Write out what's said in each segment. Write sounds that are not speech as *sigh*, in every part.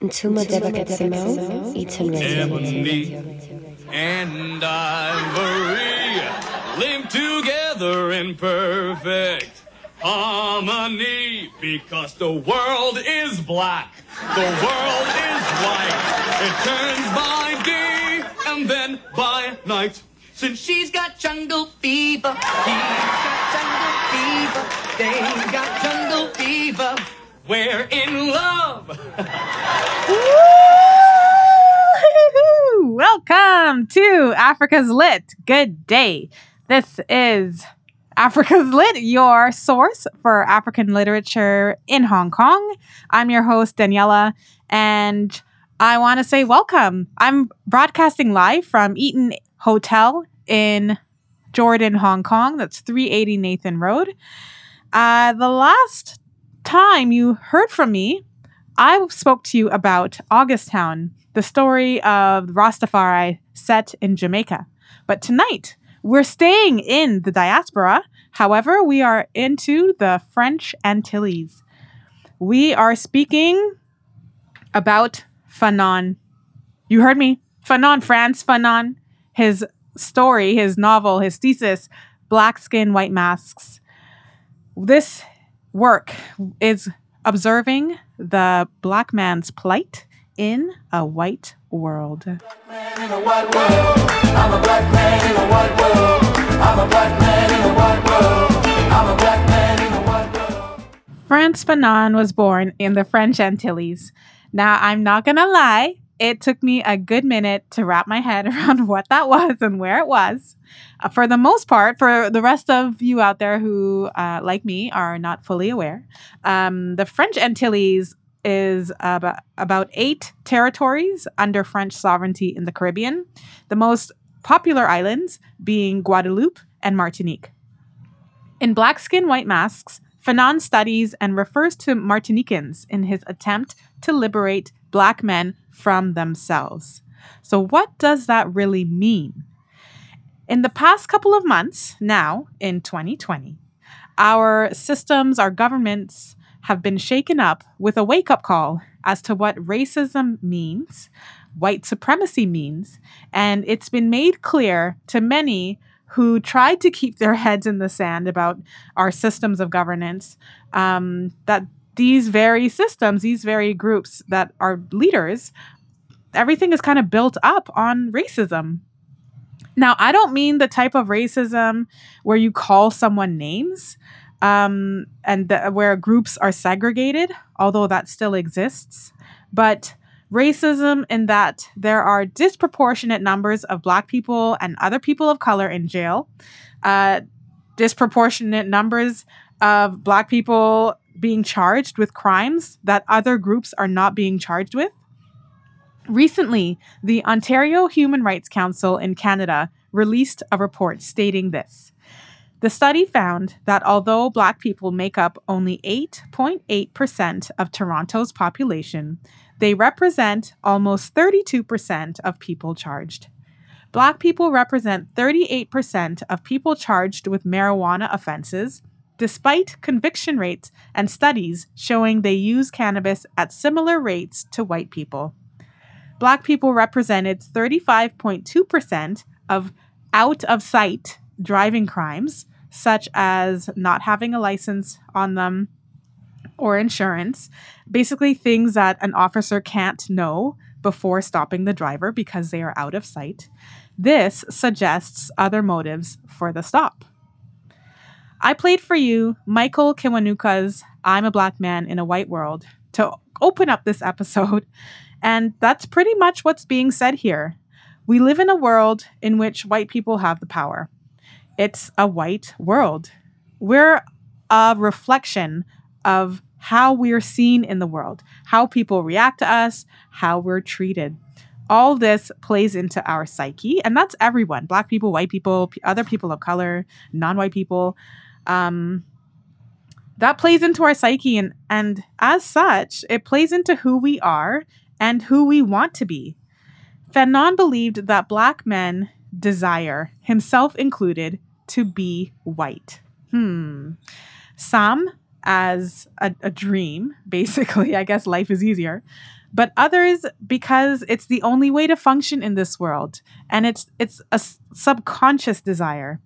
Ntuma Devakatsimo, Eaton Ebony and ivory live together in perfect harmony because the world is black, the world is white. It turns by day and then by night. Since she's got jungle fever, he's got jungle fever, they've got jungle fever. We're in love. Welcome to Africa's Lit. Good day. This is Africa's Lit, your source for African literature in Hong Kong. I'm your host, Daniela, and I want to say welcome. I'm broadcasting live from Eaton Hotel in Jordan, Hong Kong. That's 380 Nathan Road. Uh, the last time you heard from me, I spoke to you about Augustown, the story of Rastafari set in Jamaica. But tonight, we're staying in the diaspora. However, we are into the French Antilles. We are speaking about Fanon. You heard me. Fanon, Frantz Fanon. His story, his novel, his thesis, Black Skin, White Masks. This work is observing the black man's plight in a white world. Frantz Fanon was born in the French Antilles. Now, I'm not gonna lie, it took me a good minute to wrap my head *laughs* around what that was and where it was. Uh, for the most part, for the rest of you out there who, uh, like me, are not fully aware, um, the French Antilles is about, about eight territories under French sovereignty in the Caribbean, the most popular islands being Guadeloupe and Martinique. In Black Skin, White Masks, Fanon studies and refers to Martinicans in his attempt to liberate black men from themselves. So, what does that really mean? In the past couple of months, now in 2020, our systems, our governments have been shaken up with a wake up call as to what racism means, white supremacy means, and it's been made clear to many who tried to keep their *laughs* heads in the sand about our systems of governance um, that these very systems, these very groups that are leaders, everything is kind of built up on racism. Now, I don't mean the type of racism where you call someone names um, and where groups are segregated, although that still exists, but racism in that there are disproportionate numbers of Black people and other people of color in jail, uh, disproportionate numbers of Black people being charged with crimes that other groups are not being charged with. Recently, the Ontario Human Rights Council in Canada released a report stating this. The study found that although Black people make up only 8.8% of Toronto's population, they represent almost 32% of people charged. Black people represent 38% of people charged with marijuana offenses, despite conviction rates and studies showing they use cannabis at similar rates to white people. Black people represented 35.2% of out of sight driving crimes, such as not having a license on them or insurance, basically things that an officer can't know before stopping the driver because they are out of sight. This suggests other motives for the stop. I played for you Michael Kiwanuka's I'm a Black Man in a White World to open up this episode, *laughs* and that's pretty much what's being said here. We live in a world in which white people have the power. It's a white world. We're a reflection of how we're seen in the world, how people react to us, how we're treated. All this plays into our psyche, and that's everyone Black people, white people, other people of color, non white people. Um, that plays into our psyche, and, and as such, it plays into who we are and who we want to be. Fanon believed that Black men desire, himself included, to be white. Hmm. Some, as a, a dream, *laughs* basically, I guess life is easier. but others because it's the only way to function in this world and it's it's a subconscious desire.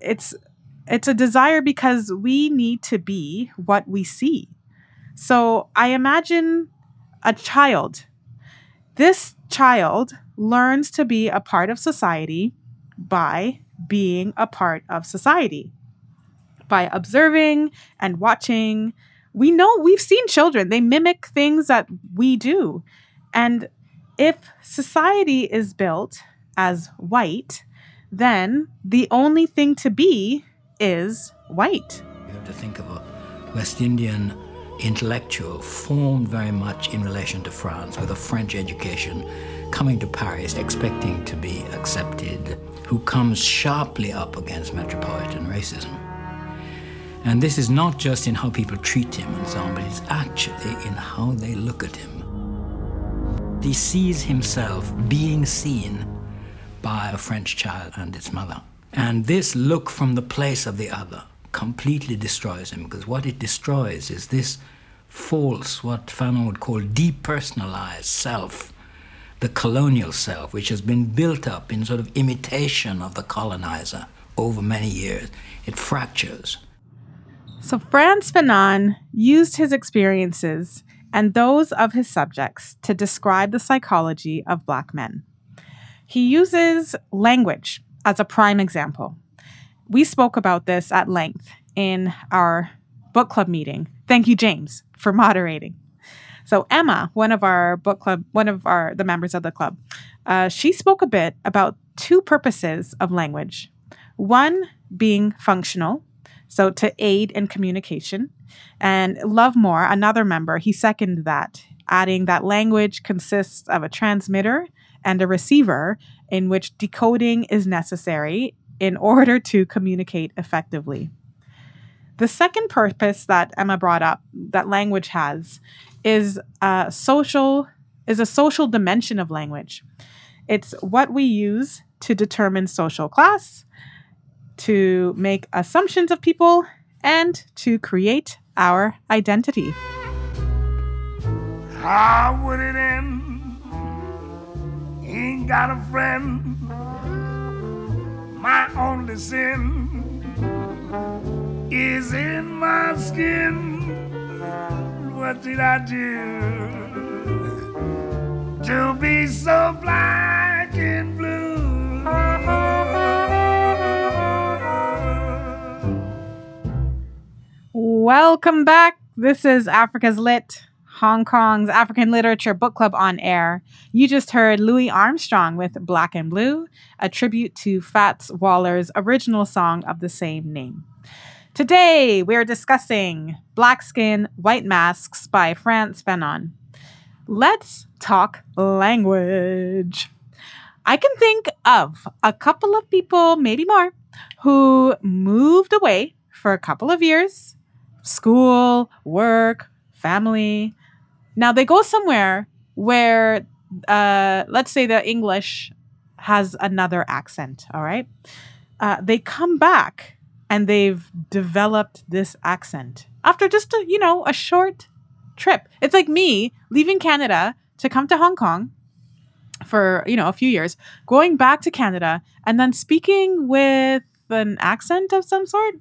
It's it's a desire because we need to be what we see. So I imagine a child. This child learns to be a part of society by being a part of society, by observing and watching. We know we've seen children, they mimic things that we do. And if society is built as white, then the only thing to be is white. You have to think of a West Indian intellectual formed very much in relation to France with a French education, coming to Paris expecting to be accepted, who comes sharply up against metropolitan racism. And this is not just in how people treat him and so on, but it's actually in how they look at him. He sees himself being seen by a French child and its mother. And this look from the place of the other completely destroys him because what it destroys is this false, what Fanon would call depersonalized self, the colonial self, which has been built up in sort of imitation of the colonizer over many years. It fractures. So Frantz Fanon used his experiences and those of his subjects to describe the psychology of black men. He uses language as a prime example. We spoke about this at length in our book club meeting. Thank you, James, for moderating. So Emma, one of our book club, one of our the members of the club, uh, she spoke a bit about two purposes of language. One being functional, so to aid in communication, and Lovemore, another member, he seconded that, adding that language consists of a transmitter and a receiver in which decoding is necessary in order to communicate effectively. The second purpose that Emma brought up that language has is a social is a social dimension of language. It's what we use to determine social class, to make assumptions of people, and to create our identity. How would it end? Ain't got a friend. My only sin is in my skin. What did I do to be so black and blue? Welcome back. This is Africa's Lit, Hong Kong's African Literature Book Club on air. You just heard Louis Armstrong with Black and Blue, a tribute to Fats Waller's original song of the same name. Today, we're discussing Black Skin, White Masks by Frantz Fanon. Let's talk language. I can think of a couple of people, maybe more, who moved away for a couple of years school, work, family. Now they go somewhere where, uh, let's say the English has another accent, all right? Uh, they come back and they've developed this accent after just a, you know, a short trip. It's like me leaving Canada to come to Hong Kong for, you know, a few years, going back to Canada and then speaking with an accent of some sort.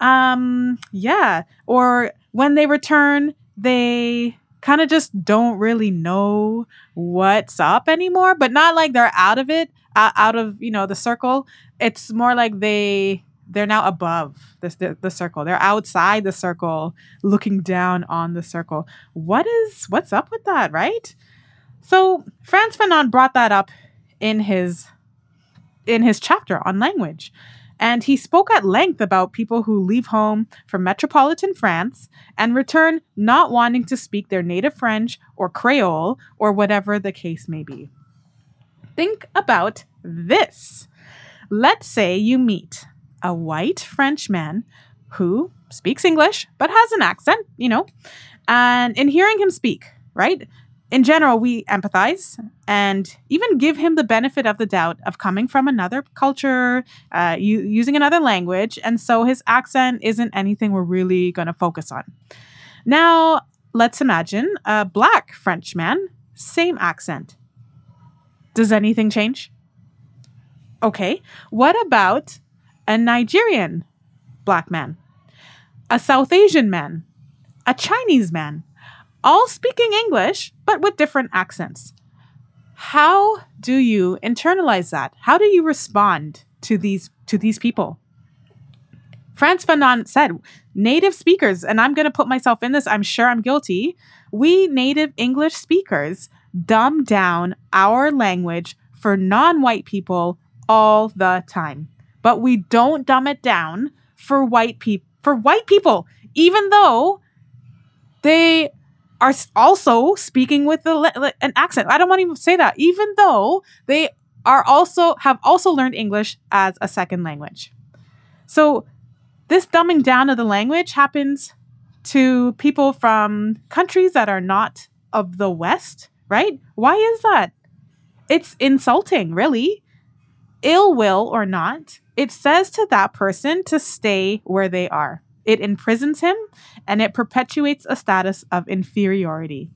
Um, yeah. Or when they return, they kind of just don't really know what's up anymore, but not like they're out of it, uh, out of, you know, the circle. It's more like they they're now above this the, the circle. They're outside the circle, looking down on the circle. What is what's up with that, right? So Frantz Fanon brought that up in his in his chapter on language. And he spoke at length about people who leave home from metropolitan France and return not wanting to speak their native French or Creole or whatever the case may be. Think about this. Let's say you meet a white French man who speaks English but has an accent, you know, and in hearing him speak, right? In general, we empathize and even give him the benefit of the doubt of coming from another culture, uh, u- using another language, and so his accent isn't anything we're really going to focus on. Now, let's imagine a black Frenchman, same accent. Does anything change? Okay, what about a Nigerian black man, a South Asian man, a Chinese man, all speaking English but with different accents? How do you internalize that? How do you respond to these to these people? Frantz Fanon said, native speakers, and I'm going to put myself in this, I'm sure I'm guilty. We native English speakers dumb down our language for non white people all the time. But we don't dumb it down for white people for white people even though they are also speaking with the, le- an accent. I don't want to even say that even though they are also have also learned English as a second language. So this dumbing down of the language happens to people from countries that are not of the West, right? Why is that? It's insulting, really. Ill will or not, it says to that person to stay where they are. It imprisons him and it perpetuates a status of inferiority.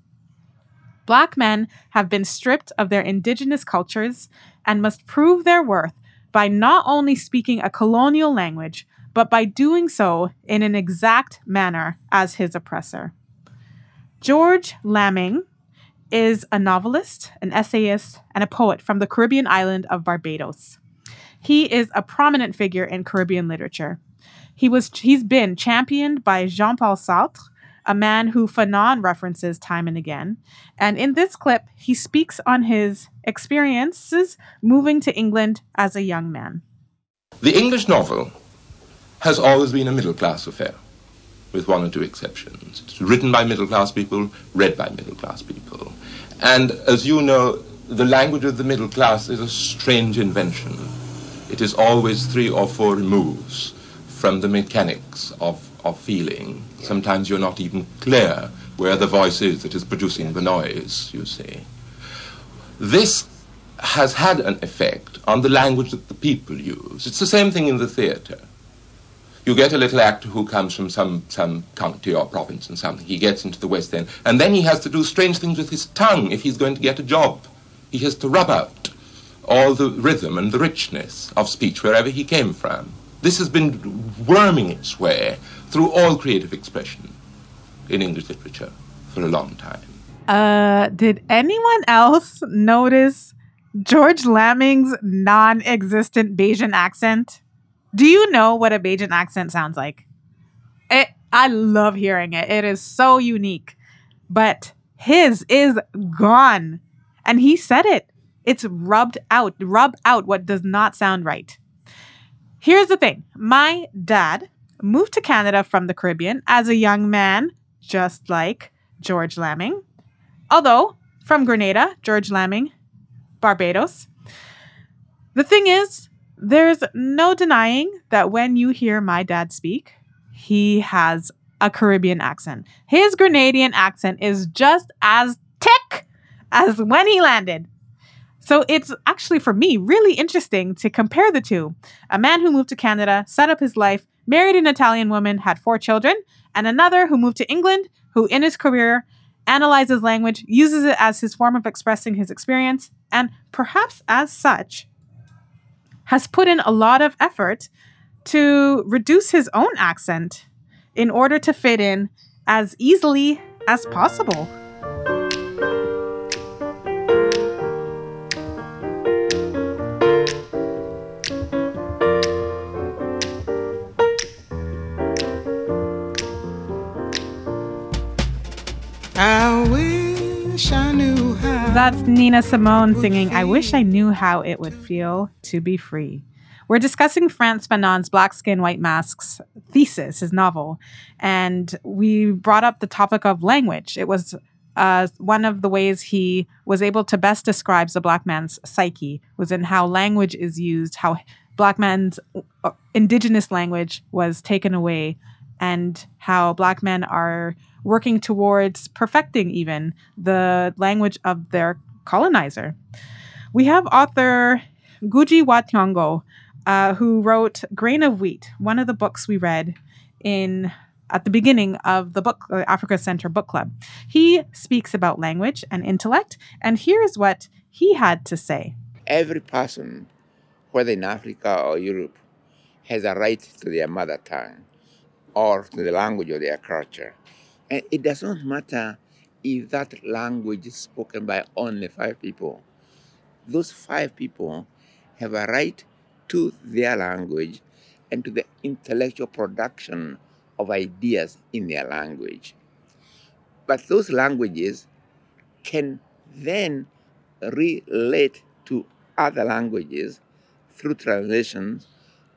Black men have been stripped of their indigenous cultures and must prove their worth by not only speaking a colonial language, but by doing so in an exact manner as his oppressor. George Lamming is a novelist, an essayist, and a poet from the Caribbean island of Barbados. He is a prominent figure in Caribbean literature. He was he's been championed by Jean-Paul Sartre, a man who Fanon references time and again. And in this clip, he speaks on his experiences moving to England as a young man. The English novel has always been a middle class affair, with one or two exceptions. It's written by middle class people, read by middle class people. And as you know, the language of the middle class is a strange invention. It is always three or four removes from the mechanics of, of feeling. Sometimes you're not even clear where the voice is that is producing the noise, you see. This has had an effect on the language that the people use. It's the same thing in the theatre. You get a little actor who comes from some, some county or province and something. He gets into the West End. And then he has to do strange things with his tongue if he's going to get a job. He has to rub out all the rhythm and the richness of speech wherever he came from. This has been worming its way through all creative expression in English literature for a long time. Uh, did anyone else notice George Lamming's non existent Bajan accent? Do you know what a Bajan accent sounds like? It, I love hearing it. It is so unique. But his is gone. And he said it. It's rubbed out. Rub out what does not sound right. Here's the thing my dad moved to Canada from the Caribbean as a young man, just like George Lamming. Although from Grenada, George Lamming, Barbados. The thing is, there's no denying that when you hear my dad speak, he has a Caribbean accent. His Grenadian accent is just as thick as when he landed. So it's actually for me really interesting to compare the two. A man who moved to Canada, set up his life, married an Italian woman, had four children, and another who moved to England, who in his career analyzes language, uses it as his form of expressing his experience, and perhaps as such, has put in a lot of effort to reduce his own accent in order to fit in as easily as possible. That's Nina Simone singing I Wish I Knew How It Would Feel to Be Free. We're discussing Frantz Fanon's Black Skin, White Masks thesis, his novel, and we brought up the topic of language. It was uh, one of the ways he was able to best describe the black man's psyche was in how language is used, how black man's uh, indigenous language was taken away, and how black men are working towards perfecting even the language of their colonizer. We have author Ngugi wa Thiong'o, uh, who wrote Grain of Wheat, one of the books we read in at the beginning of the book, uh, Africa Center Book Club. He speaks about language and intellect, and here's what he had to say. Every person, whether in Africa or Europe, has a right to their mother tongue or to the language of their culture. And it does not matter if that language is spoken by only five people. Those five people have a right to their language and to the intellectual production of ideas in their language. But those languages can then relate to other languages through translations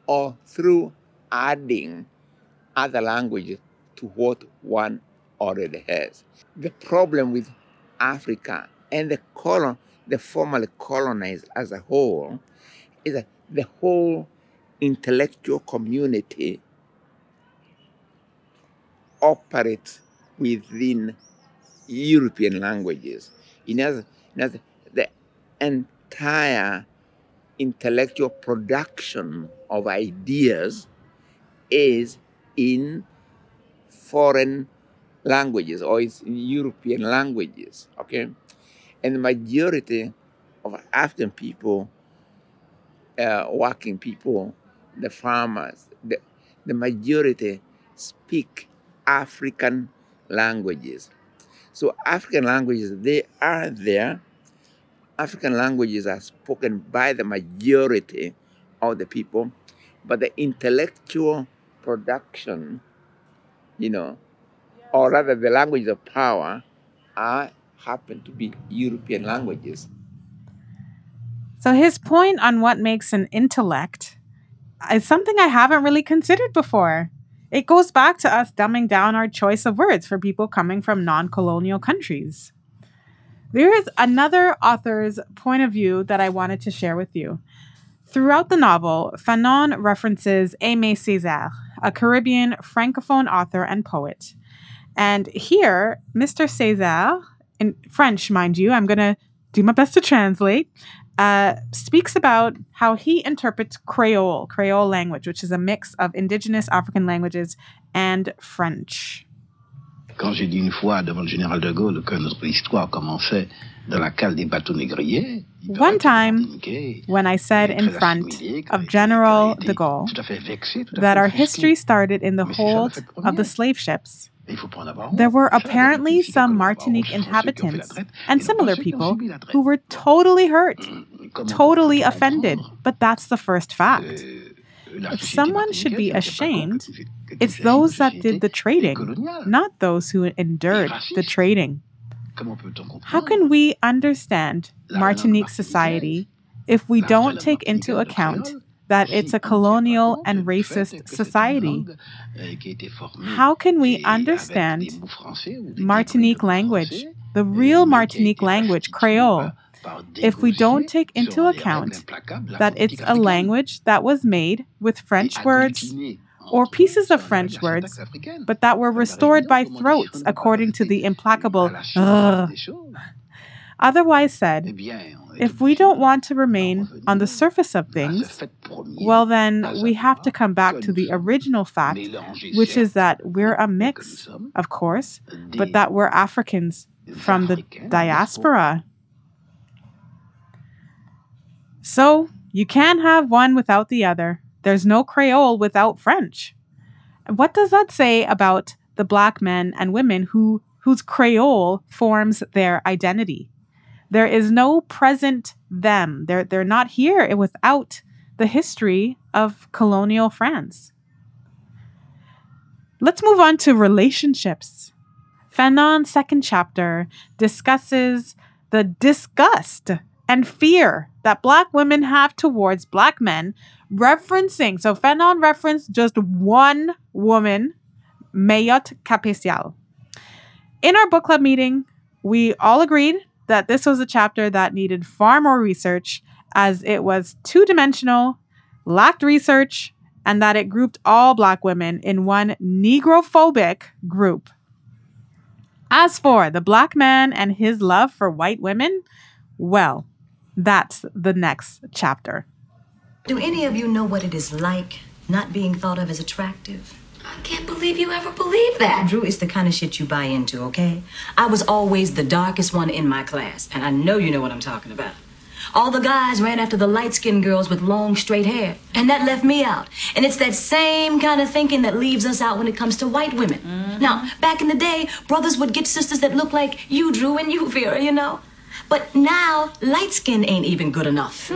or through adding other languages to what one already has. The problem with Africa and the colon, the formerly colonized as a whole, is that the whole intellectual community operates within European languages. In other, in other, the entire intellectual production of ideas is in foreign languages or in European languages, okay? And the majority of African people, uh, working people, the farmers, the, the majority speak African languages. So African languages, they are there. African languages are spoken by the majority of the people, but the intellectual production, you know, or rather the languages of power, are happen to be European languages. So his point on what makes an intellect is something I haven't really considered before. It goes back to us dumbing down our choice of words for people coming from non colonial countries. There is another author's point of view that I wanted to share with you. Throughout the novel, Fanon references Aimé Césaire, a Caribbean francophone author and poet. And here, Mr. Césaire, in French, mind you, I'm going to do my best to translate, uh, speaks about how he interprets Creole, Creole language, which is a mix of indigenous African languages and French. Quand j'ai dit une fois devant le général de Gaulle que notre histoire commençait dans la cale des bateaux négriers, One time, when I said in front of General de Gaulle tout à fait vexé, tout à that our history started in the hold of the slave ships, Et il faut pas en avoir honte. there were Ça, il y a apparently some Martinique ceux qui ont fait la inhabitants and et non pas similar ceux qui ont people subi la traite. who were totally hurt, totally offended, but that's the first fact. Euh, If someone should be martiniquaise n'était pas ashamed, compte que- que It's those that did the trading, not those who endured the trading. Comment peut-on comprendre How can we understand Martinique society if we don't take into Martinique et de account that it's a on ne tient pas colonial and racist que c'est une society? langue, qui a été formée How can we understand des mots français ou des Martinique débris de mots language, the real mais qui a Martinique language, Creole, if we don't take into selon les règles account implacables de la that it's a language that was made with French words or pieces of French règles de la words, but that were restored by throats dire, on ne peut pas according to the implacable à la surface "Ugh." Otherwise Eh said, est if we don't want to remain on the surface of things, well, then we have to come back to the original fact, which is that we're a mais que nous mix, of course, but that we're Africans from the Africains, n'est-ce pas? diaspora. So you can't have one without the other. There's no Creole without French. What does that say about the black men and women who whose Creole forms their identity? There is no present them. They're they're not here without the history of colonial France. Let's move on to relationships. Fanon's second chapter discusses the disgust and fear that black women have towards black men, referencing. So Fanon referenced just one woman, Mayotte Capécia. In our book club meeting, we all agreed that this was a chapter that needed far more research as it was two dimensional, lacked research, and that it grouped all black women in one negrophobic group. As for the black man and his love for white women, well, that's the next chapter. Do any of you know what it is like not being thought of as attractive? I can't believe you ever believed that. Drew, it's the kind of shit you buy into, okay? I was always the darkest one in my class, and I know you know what I'm talking about. All the guys ran after the light skinned girls with long, straight hair, and that left me out. And it's that same kind of thinking that leaves us out when it comes to white women. Mm-hmm. Now, back in the day, brothers would get sisters that looked like you, Drew, and you, Vera, you know? But now, light skin ain't even good enough.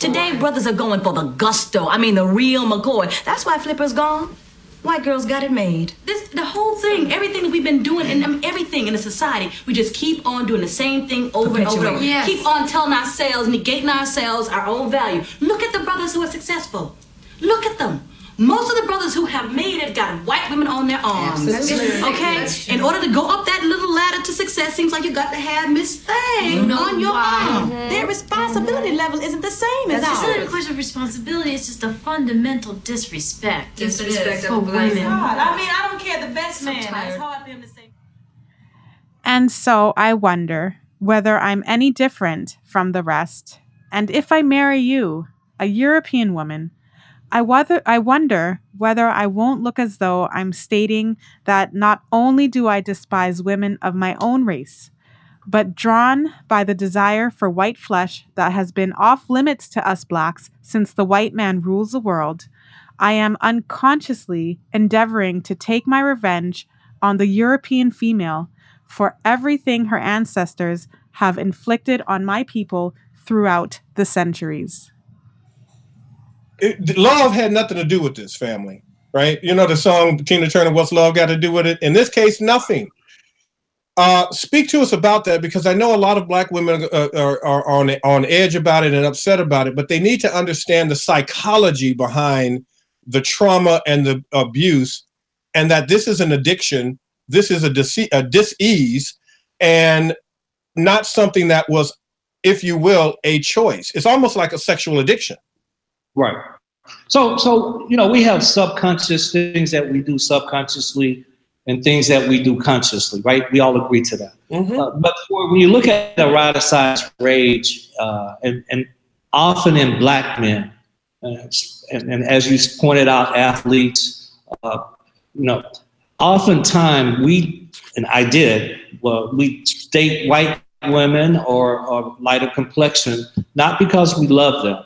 Today, brothers are going for the gusto. I mean, the real McCoy. That's why Flipper's gone. White girls got it made. This the whole thing, everything that we've been doing, and um, everything in the society, we just keep on doing the same thing over and over and over. Yes. Keep on telling ourselves, negating ourselves, our own value. Look at the brothers who are successful. Look at them. Most of the brothers who have made it got white women on their arms. Absolutely. Okay? In order to go up that little ladder to success, seems like you got to have Miss Thing You know on your why. arm. Mhm. Their responsibility level isn't the same as ours. It's ours. not a question of responsibility. It's just a fundamental disrespect. Disrespect for of black women. God, I mean, I don't care the best man. It's hard for him to say. And so I wonder whether I'm any different from the rest. And if I marry you, a European woman, I, whether, I wonder whether I won't look as though I'm stating that not only do I despise women of my own race, but drawn by the desire for white flesh that has been off limits to us blacks since the white man rules the world, I am unconsciously endeavoring to take my revenge on the European female for everything her ancestors have inflicted on my people throughout the centuries. It, love had nothing to do with this family, right? You know the song Tina Turner, "What's Love Got to Do with It?" In this case, nothing. Uh, speak to us about that because I know a lot of black women uh, are, are on on edge about it and upset about it, but they need to understand the psychology behind the trauma and the abuse, and that this is an addiction, this is a, a dis-ease, and not something that was, if you will, a choice. It's almost like a sexual addiction. Right. So, so you know, we have subconscious things that we do subconsciously, and things that we do consciously. Right? We all agree to that. Uh, but for, when you look at the eroticized rage, uh, and, and often in black men, uh, and, and as you pointed out, athletes, uh, you know, oftentimes we, and I did, well, we date white women or, or lighter complexion, not because we love them,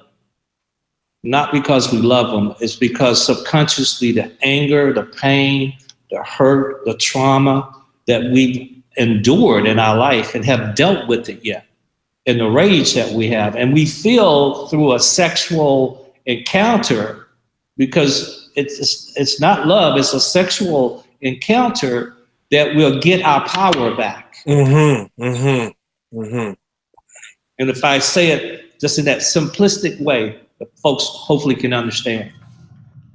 not because we love them, it's because subconsciously the anger, the pain, the hurt, the trauma that we've endured in our life and have dealt with it yet, and the rage that we have. And we feel through a sexual encounter because it's, it's, it's not love, it's a sexual encounter that will get our power back. Mm-hmm. Mm-hmm. Mm-hmm. And if I say it just in that simplistic way, that folks hopefully can understand.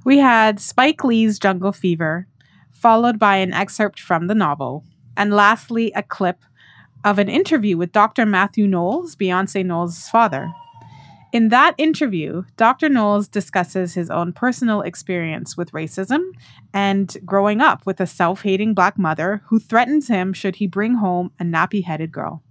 We had Spike Lee's Jungle Fever, followed by an excerpt from the novel, and lastly, a clip of an interview with Dr. Matthew Knowles, Beyonce Knowles' father. In that interview, Dr. Knowles discusses his own personal experience with racism and growing up with a self hating black mother who threatens him should he bring home a nappy headed girl.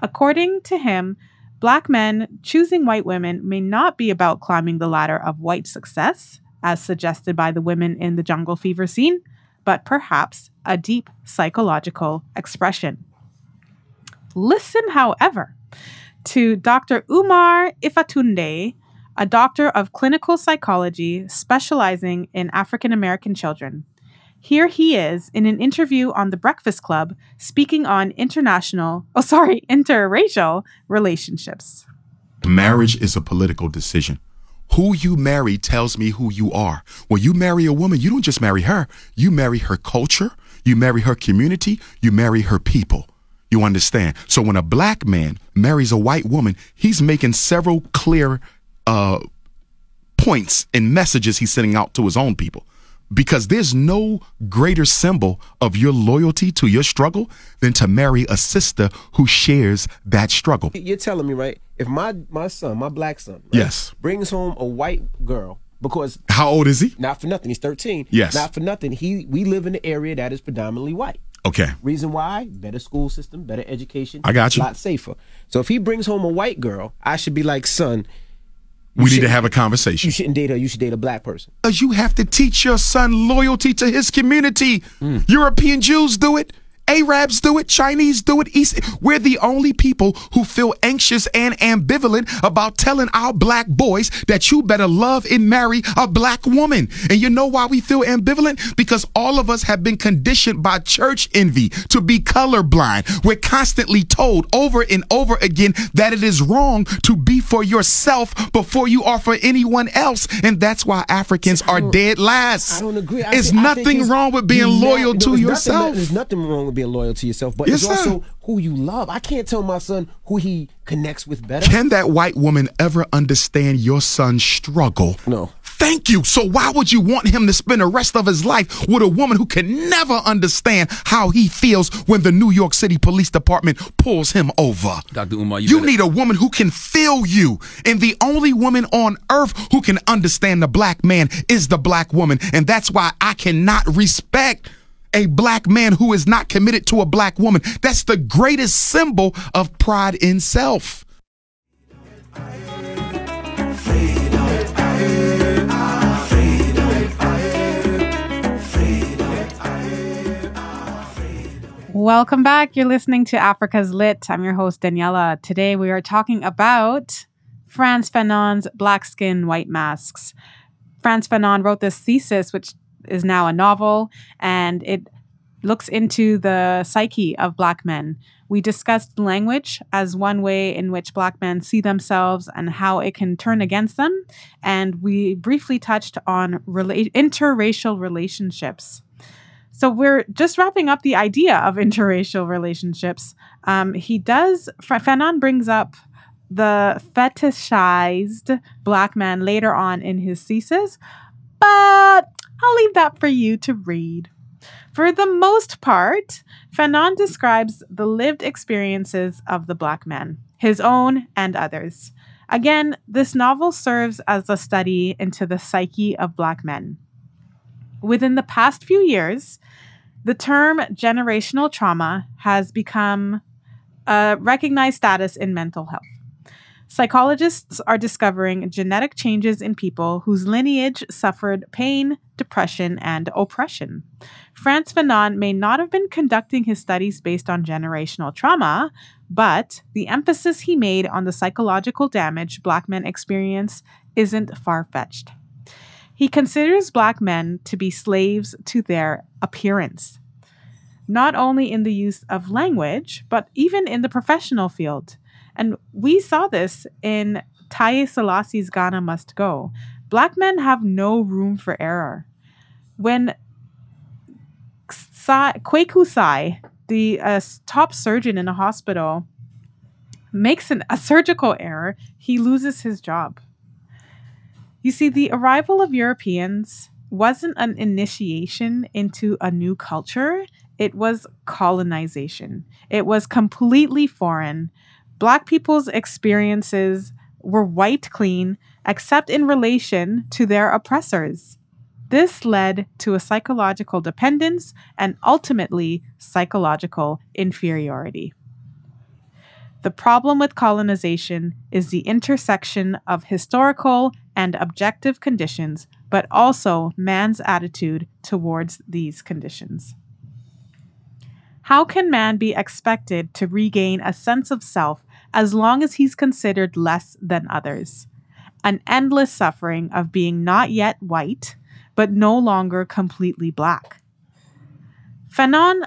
According to him, black men choosing white women may not be about climbing the ladder of white success, as suggested by the women in the jungle fever scene, but perhaps a deep psychological expression. Listen, however, to Dr. Umar Ifatunde, a doctor of clinical psychology specializing in African American children. Here he is in an interview on The Breakfast Club speaking on international, oh, sorry, interracial relationships. Marriage is a political decision. Who you marry tells me who you are. When you marry a woman, you don't just marry her, you marry her culture, you marry her community, you marry her people. You understand? So when a black man marries a white woman, he's making several clear uh, points and messages he's sending out to his own people. Because there's no greater symbol of your loyalty to your struggle than to marry a sister who shares that struggle. You're telling me, right? If my my son, my black son, right, Yes. brings home a white girl because How old is he? not for nothing, he's 13. Yes. Not for nothing, he we live in an area that is predominantly white. Okay. Reason why? Better school system, better education. I got you. A lot safer. So if he brings home a white girl, I should be like, son, We need to have a conversation. You shouldn't date her. You should date a black person. Because you have to teach your son loyalty to his community. Mm. European Jews do it. Arabs do it, Chinese do it. East. We're the only people who feel anxious and ambivalent about telling our black boys that you better love and marry a black woman. And you know why we feel ambivalent? Because all of us have been conditioned by church envy to be colorblind. We're constantly told over and over again that it is wrong to be for yourself before you are for anyone else. And that's why Africans are dead last. I don't agree. I It's think- nothing he's- wrong with being loyal no, to there's nothing- yourself. there's nothing wrong with being loyal to yourself, but Yes, it's sir. also who you love. I can't tell my son who he connects with better. Can that white woman ever understand your son's struggle? No. Thank you. So why would you want him to spend the rest of his life with a woman who can never understand how he feels when the New York City Police Department pulls him over? Dr. Umar, you, You need a woman who can feel you. And the only woman on earth who can understand the black man is the black woman. And that's why I cannot respect a black man who is not committed to a black woman. That's the greatest symbol of pride in self. Welcome back. You're listening to Africa's Lit. I'm your host, Daniela. Today we are talking about Frantz Fanon's Black Skin, White Masks. Frantz Fanon wrote this thesis, which is now a novel, and it looks into the psyche of Black men. We discussed language as one way in which Black men see themselves and how it can turn against them. And we briefly touched on rela- interracial relationships. So we're just wrapping up the idea of interracial relationships. Um, he does, Fa- Fanon brings up the fetishized black man later on in his thesis, but I'll leave that for you to read. For the most part, Fanon describes the lived experiences of the black man, his own and others. Again, this novel serves as a study into the psyche of black men. Within the past few years, the term generational trauma has become a recognized status in mental health. Psychologists are discovering genetic changes in people whose lineage suffered pain, depression, and oppression. Frantz Fanon may not have been conducting his studies based on generational trauma, but the emphasis he made on the psychological damage Black men experience isn't far fetched. He considers Black men to be slaves to their appearance, not only in the use of language, but even in the professional field. And we saw this in Taiye Selasi's Ghana Must Go. Black men have no room for error. When Kweku Sai, the uh, top surgeon in a hospital, makes an, a surgical error, he loses his job. You see, the arrival of Europeans wasn't an initiation into a new culture, it was colonization. It was completely foreign. Black people's experiences were wiped clean, except in relation to their oppressors. This led to a psychological dependence and ultimately psychological inferiority. The problem with colonization is the intersection of historical and objective conditions, but also man's attitude towards these conditions. How can man be expected to regain a sense of self as long as he's considered less than others? An endless suffering of being not yet white, but no longer completely black. Fanon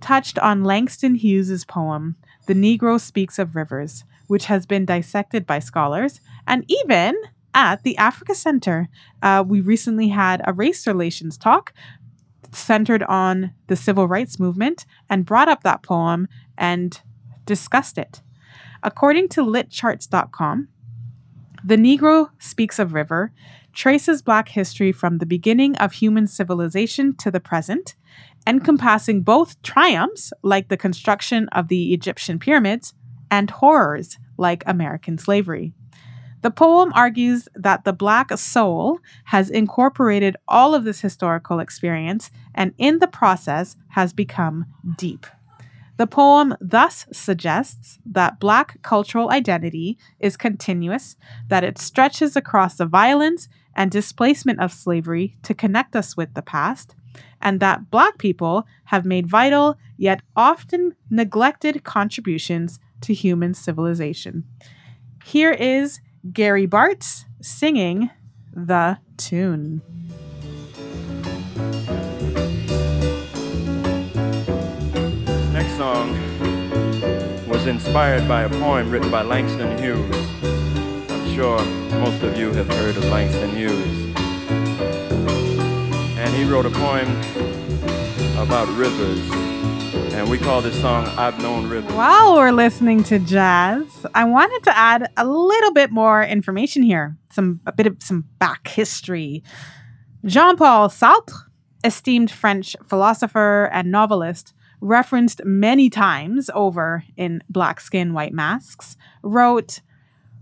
touched on Langston Hughes's poem, The Negro Speaks of Rivers, which has been dissected by scholars, and even at the Africa Center, uh, we recently had a race relations talk centered on the civil rights movement and brought up that poem and discussed it. According to litcharts.com, The Negro Speaks of River traces Black history from the beginning of human civilization to the present, encompassing both triumphs, like the construction of the Egyptian pyramids, and horrors, like American slavery. The poem argues that the Black soul has incorporated all of this historical experience and, in the process, has become deep. The poem thus suggests that Black cultural identity is continuous, that it stretches across the violence and displacement of slavery to connect us with the past, and that Black people have made vital yet often neglected contributions to human civilization. Here is Gary Bartz singing the tune. Song was inspired by a poem written by Langston Hughes. I'm sure most of you have heard of Langston Hughes. And he wrote a poem about rivers. And we call this song I've Known Rivers. While we're listening to jazz, I wanted to add a little bit more information here, some a bit of some back history. Jean-Paul Sartre, esteemed French philosopher and novelist, referenced many times over in Black Skin, White Masks, wrote,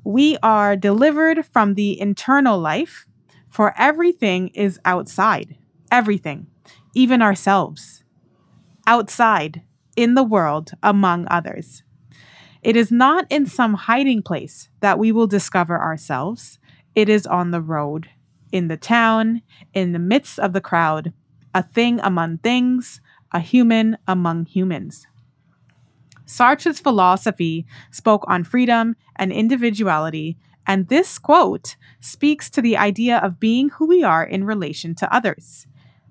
We are delivered from the internal life, for everything is outside. Everything, even ourselves. Outside, in the world, among others. It is not in some hiding place that we will discover ourselves. It is on the road, in the town, in the midst of the crowd, a thing among things, a human among humans. Sartre's philosophy spoke on freedom and individuality, and this quote speaks to the idea of being who we are in relation to others.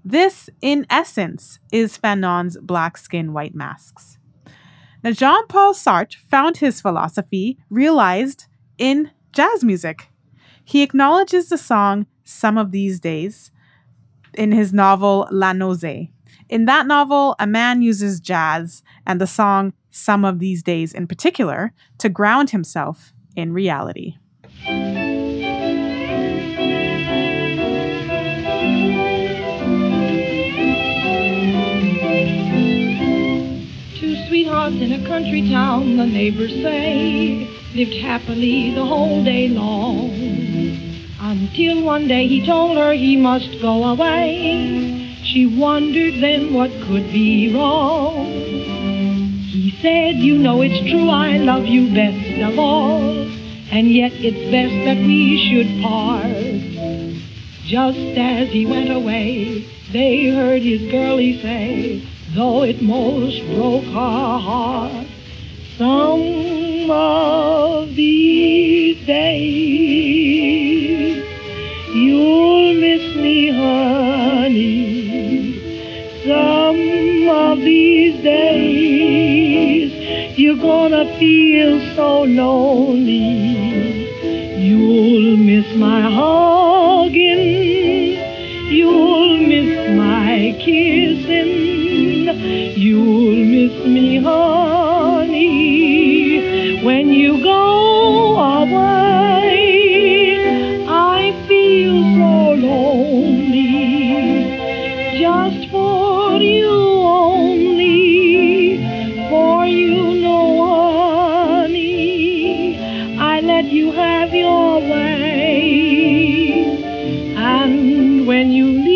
This, in essence, is Fanon's Black Skin, White Masks. Now, Jean Paul Sartre found his philosophy realized in jazz music. He acknowledges the song Some of These Days in his novel La Nausée. In that novel, a man uses jazz and the song Some of These Days in particular to ground himself in reality. Two sweethearts in a country town, the neighbors say, lived happily the whole day long. Until one day he told her he must go away. She wondered then what could be wrong. He said, You know it's true, I love you best of all. And yet it's best that we should part. Just as he went away, they heard his girlie say, though it most broke her heart, some of these days you'll miss me, honey. Some of these days you're gonna feel so lonely. You'll miss my hugging. You'll miss my kissing. You'll miss me, honey, when you go away. Let you have your way. And when you leave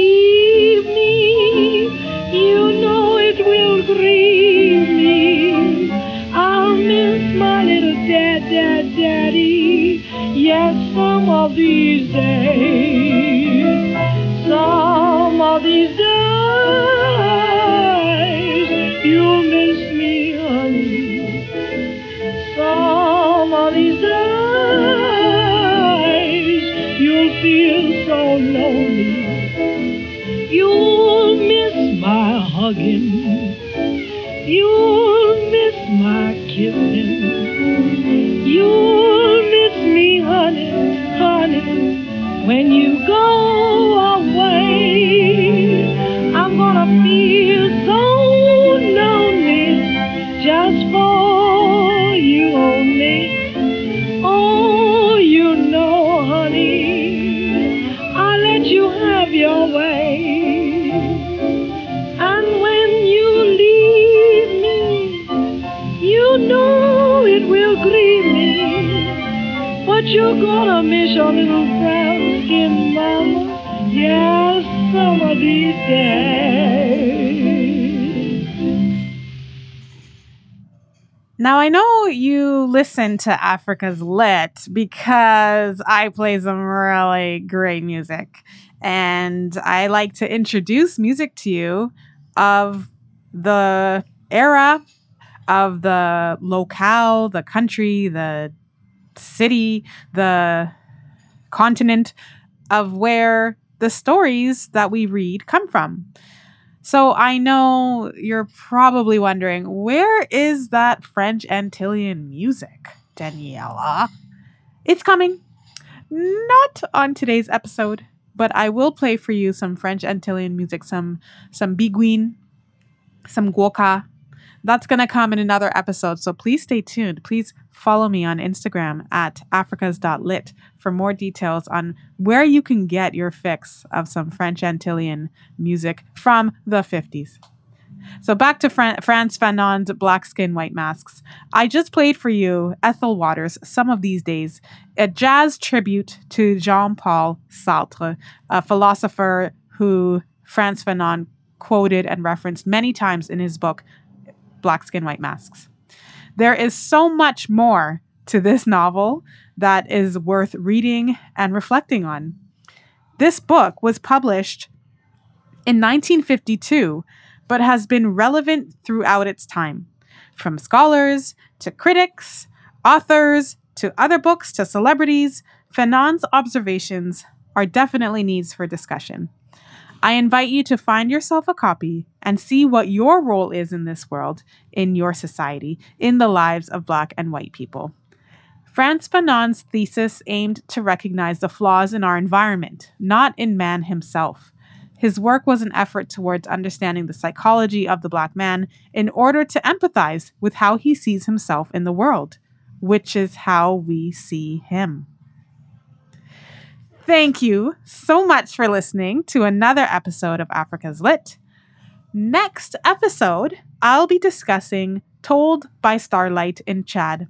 some of these days. Now, I know you listen to Africa's Lit because I play some really great music. And I like to introduce music to you of the era, of the locale, the country, the city, the continent of where the stories that we read come from. So I know you're probably wondering where is that French Antillean music, Daniela? It's coming. Not on today's episode, but I will play for you some French Antillean music, some some biguine, some gwoka. That's gonna come in another episode, so please stay tuned. Please follow me on Instagram at africas.lit for more details on where you can get your fix of some French Antillean music from the 50s. So back to Fran- Frantz Fanon's Black Skin, White Masks. I just played for you Ethel Waters, Some of These Days, a jazz tribute to Jean Paul Sartre, a philosopher who Frantz Fanon quoted and referenced many times in his book, Black Skin, White Masks. There is so much more to this novel that is worth reading and reflecting on. This book was published in 1952, but has been relevant throughout its time. From scholars to critics, authors to other books to celebrities, Fanon's observations are definitely needs for discussion. I invite you to find yourself a copy and see what your role is in this world, in your society, in the lives of Black and white people. Frantz Fanon's thesis aimed to recognize the flaws in our environment, not in man himself. His work was an effort towards understanding the psychology of the Black man in order to empathize with how he sees himself in the world, which is how we see him. Thank you so much for listening to another episode of Africa's Lit. Next episode, I'll be discussing Told by Starlight in Chad.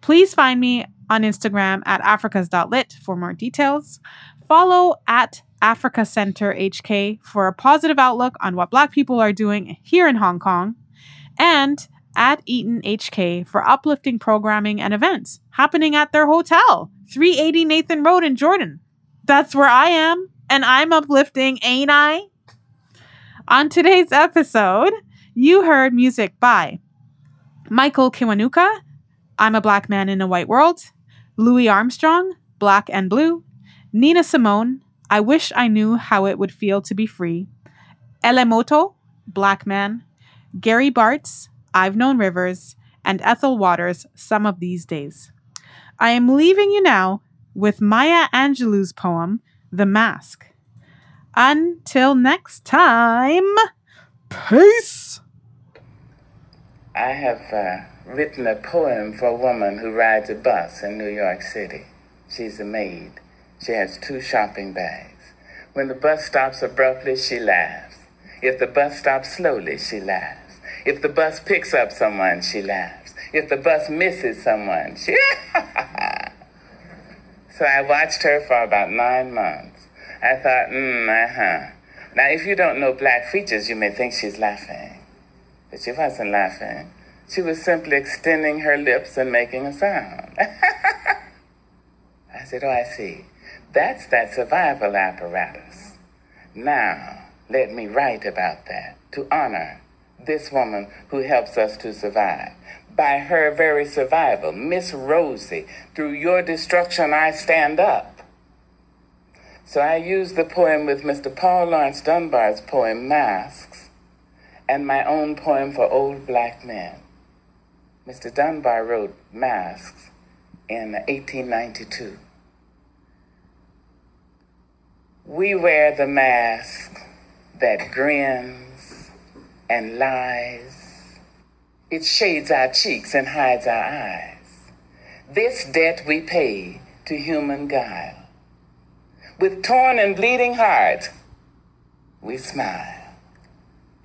Please find me on Instagram at africas.lit for more details. Follow at Africa Center HK for a positive outlook on what Black people are doing here in Hong Kong. And at Eaton HK for uplifting programming and events happening at their hotel, 380 Nathan Road in Jordan. That's where I am, and I'm uplifting, ain't I? On today's episode, you heard music by Michael Kiwanuka, I'm a Black Man in a White World, Louis Armstrong, Black and Blue, Nina Simone, I Wish I Knew How It Would Feel to Be Free, Elemoto, Black Man, Gary Bartz, I've Known Rivers, and Ethel Waters, Some of These Days. I am leaving you now with Maya Angelou's poem, The Mask. Until next time, peace! I have uh, written a poem for a woman who rides a bus in New York City. She's a maid. She has two shopping bags. When the bus stops abruptly, she laughs. If the bus stops slowly, she laughs. If the bus picks up someone, she laughs. If the bus misses someone, she. *laughs* so I watched her for about nine months. I thought, hmm, uh huh. Now, if you don't know black features, you may think she's laughing. But she wasn't laughing. She was simply extending her lips and making a sound. *laughs* I said, Oh, I see. That's that survival apparatus. Now, let me write about that to honor this woman who helps us to survive. By her very survival, Miss Rosie, through your destruction I stand up. So I used the poem with Mr. Paul Laurence Dunbar's poem Masks and my own poem for old black men. Mr. Dunbar wrote Masks in 1892. We wear the mask that grins and lies. It shades our cheeks and hides our eyes. This debt we pay to human guile. With torn and bleeding heart, we smile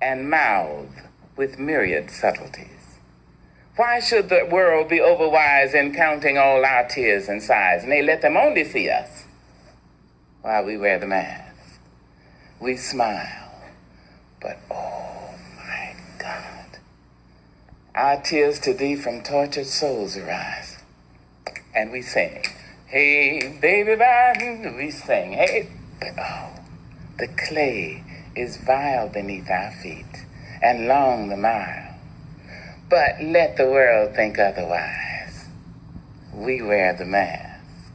and mouth with myriad subtleties. Why should the world be overwise in counting all our tears and sighs? Nay, let them only see us while we wear the mask. We smile, but oh Our tears to thee from tortured souls arise. And we sing, Hey, baby, bye. We sing, Hey, but oh, the clay is vile beneath our feet, and long the mile. But let the world think otherwise. We wear the mask.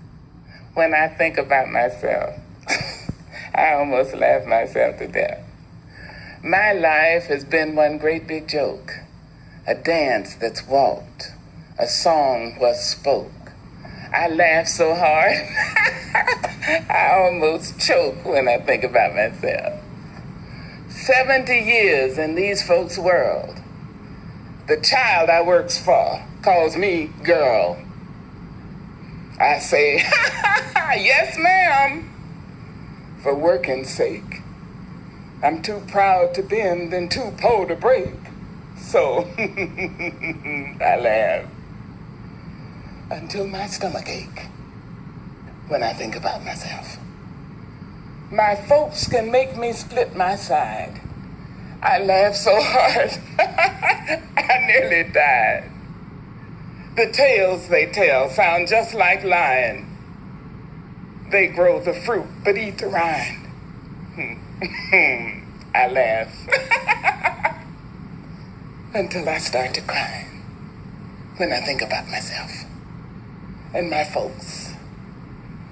When I think about myself, *laughs* I almost laugh myself to death. My life has been one great big joke, a dance that's walked, a song was spoke. I laugh so hard, *laughs* I almost choke when I think about myself. 70 years in these folks' world. The child I works for calls me girl. I say, *laughs* yes, ma'am, for working's sake. I'm too proud to bend and too poor to break. So *laughs* I laugh until my stomach ache when I think about myself. My folks can make me split my side. I laugh so hard, *laughs* I nearly died. The tales they tell sound just like lying. They grow the fruit but eat the rind. *laughs* I laugh until I start to cry when I think about myself and my folks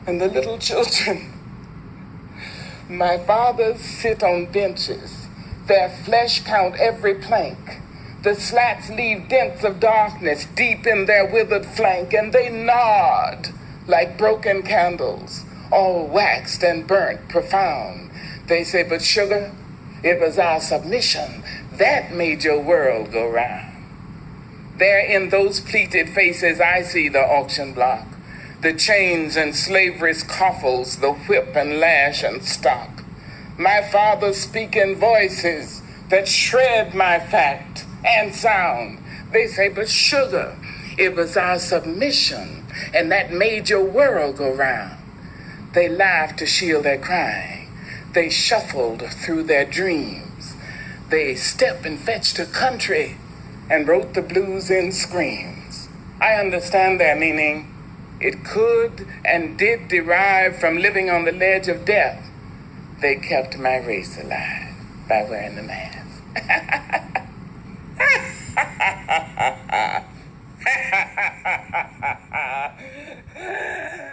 and the little children. *laughs* My fathers sit on benches, their flesh count every plank. The slats leave dents of darkness deep in their withered flank, and they nod like broken candles, all waxed and burnt profound. They say, But sugar, it was our submission that made your world go round. There in those pleated faces, I see the auction block, the chains and slavery's coffles, the whip and lash and stock. My father's speaking voices that shred my fact and sound. They say, but sugar, it was our submission, and that made your world go round. They laughed to shield their crying. They shuffled through their dreams. They step and fetch to country and wrote the blues in screams. I understand their meaning. It could and did derive from living on the ledge of death. They kept my race alive by wearing the mask. *laughs*